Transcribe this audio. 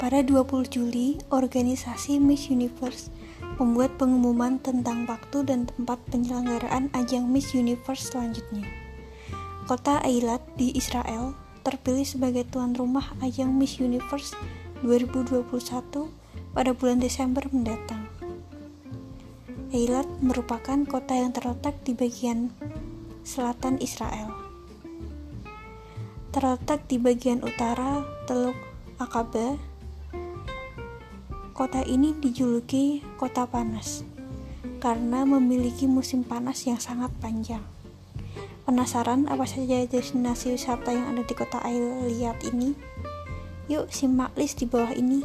Pada 20 Juli, organisasi Miss Universe membuat pengumuman tentang waktu dan tempat penyelenggaraan ajang Miss Universe selanjutnya. Kota Eilat di Israel terpilih sebagai tuan rumah ajang Miss Universe 2021 pada bulan Desember mendatang. Eilat merupakan kota yang terletak di bagian selatan Israel. Terletak di bagian utara Teluk Akaba Kota ini dijuluki kota panas karena memiliki musim panas yang sangat panjang. Penasaran apa saja destinasi wisata yang ada di kota Eilat ini? Yuk simak list di bawah ini.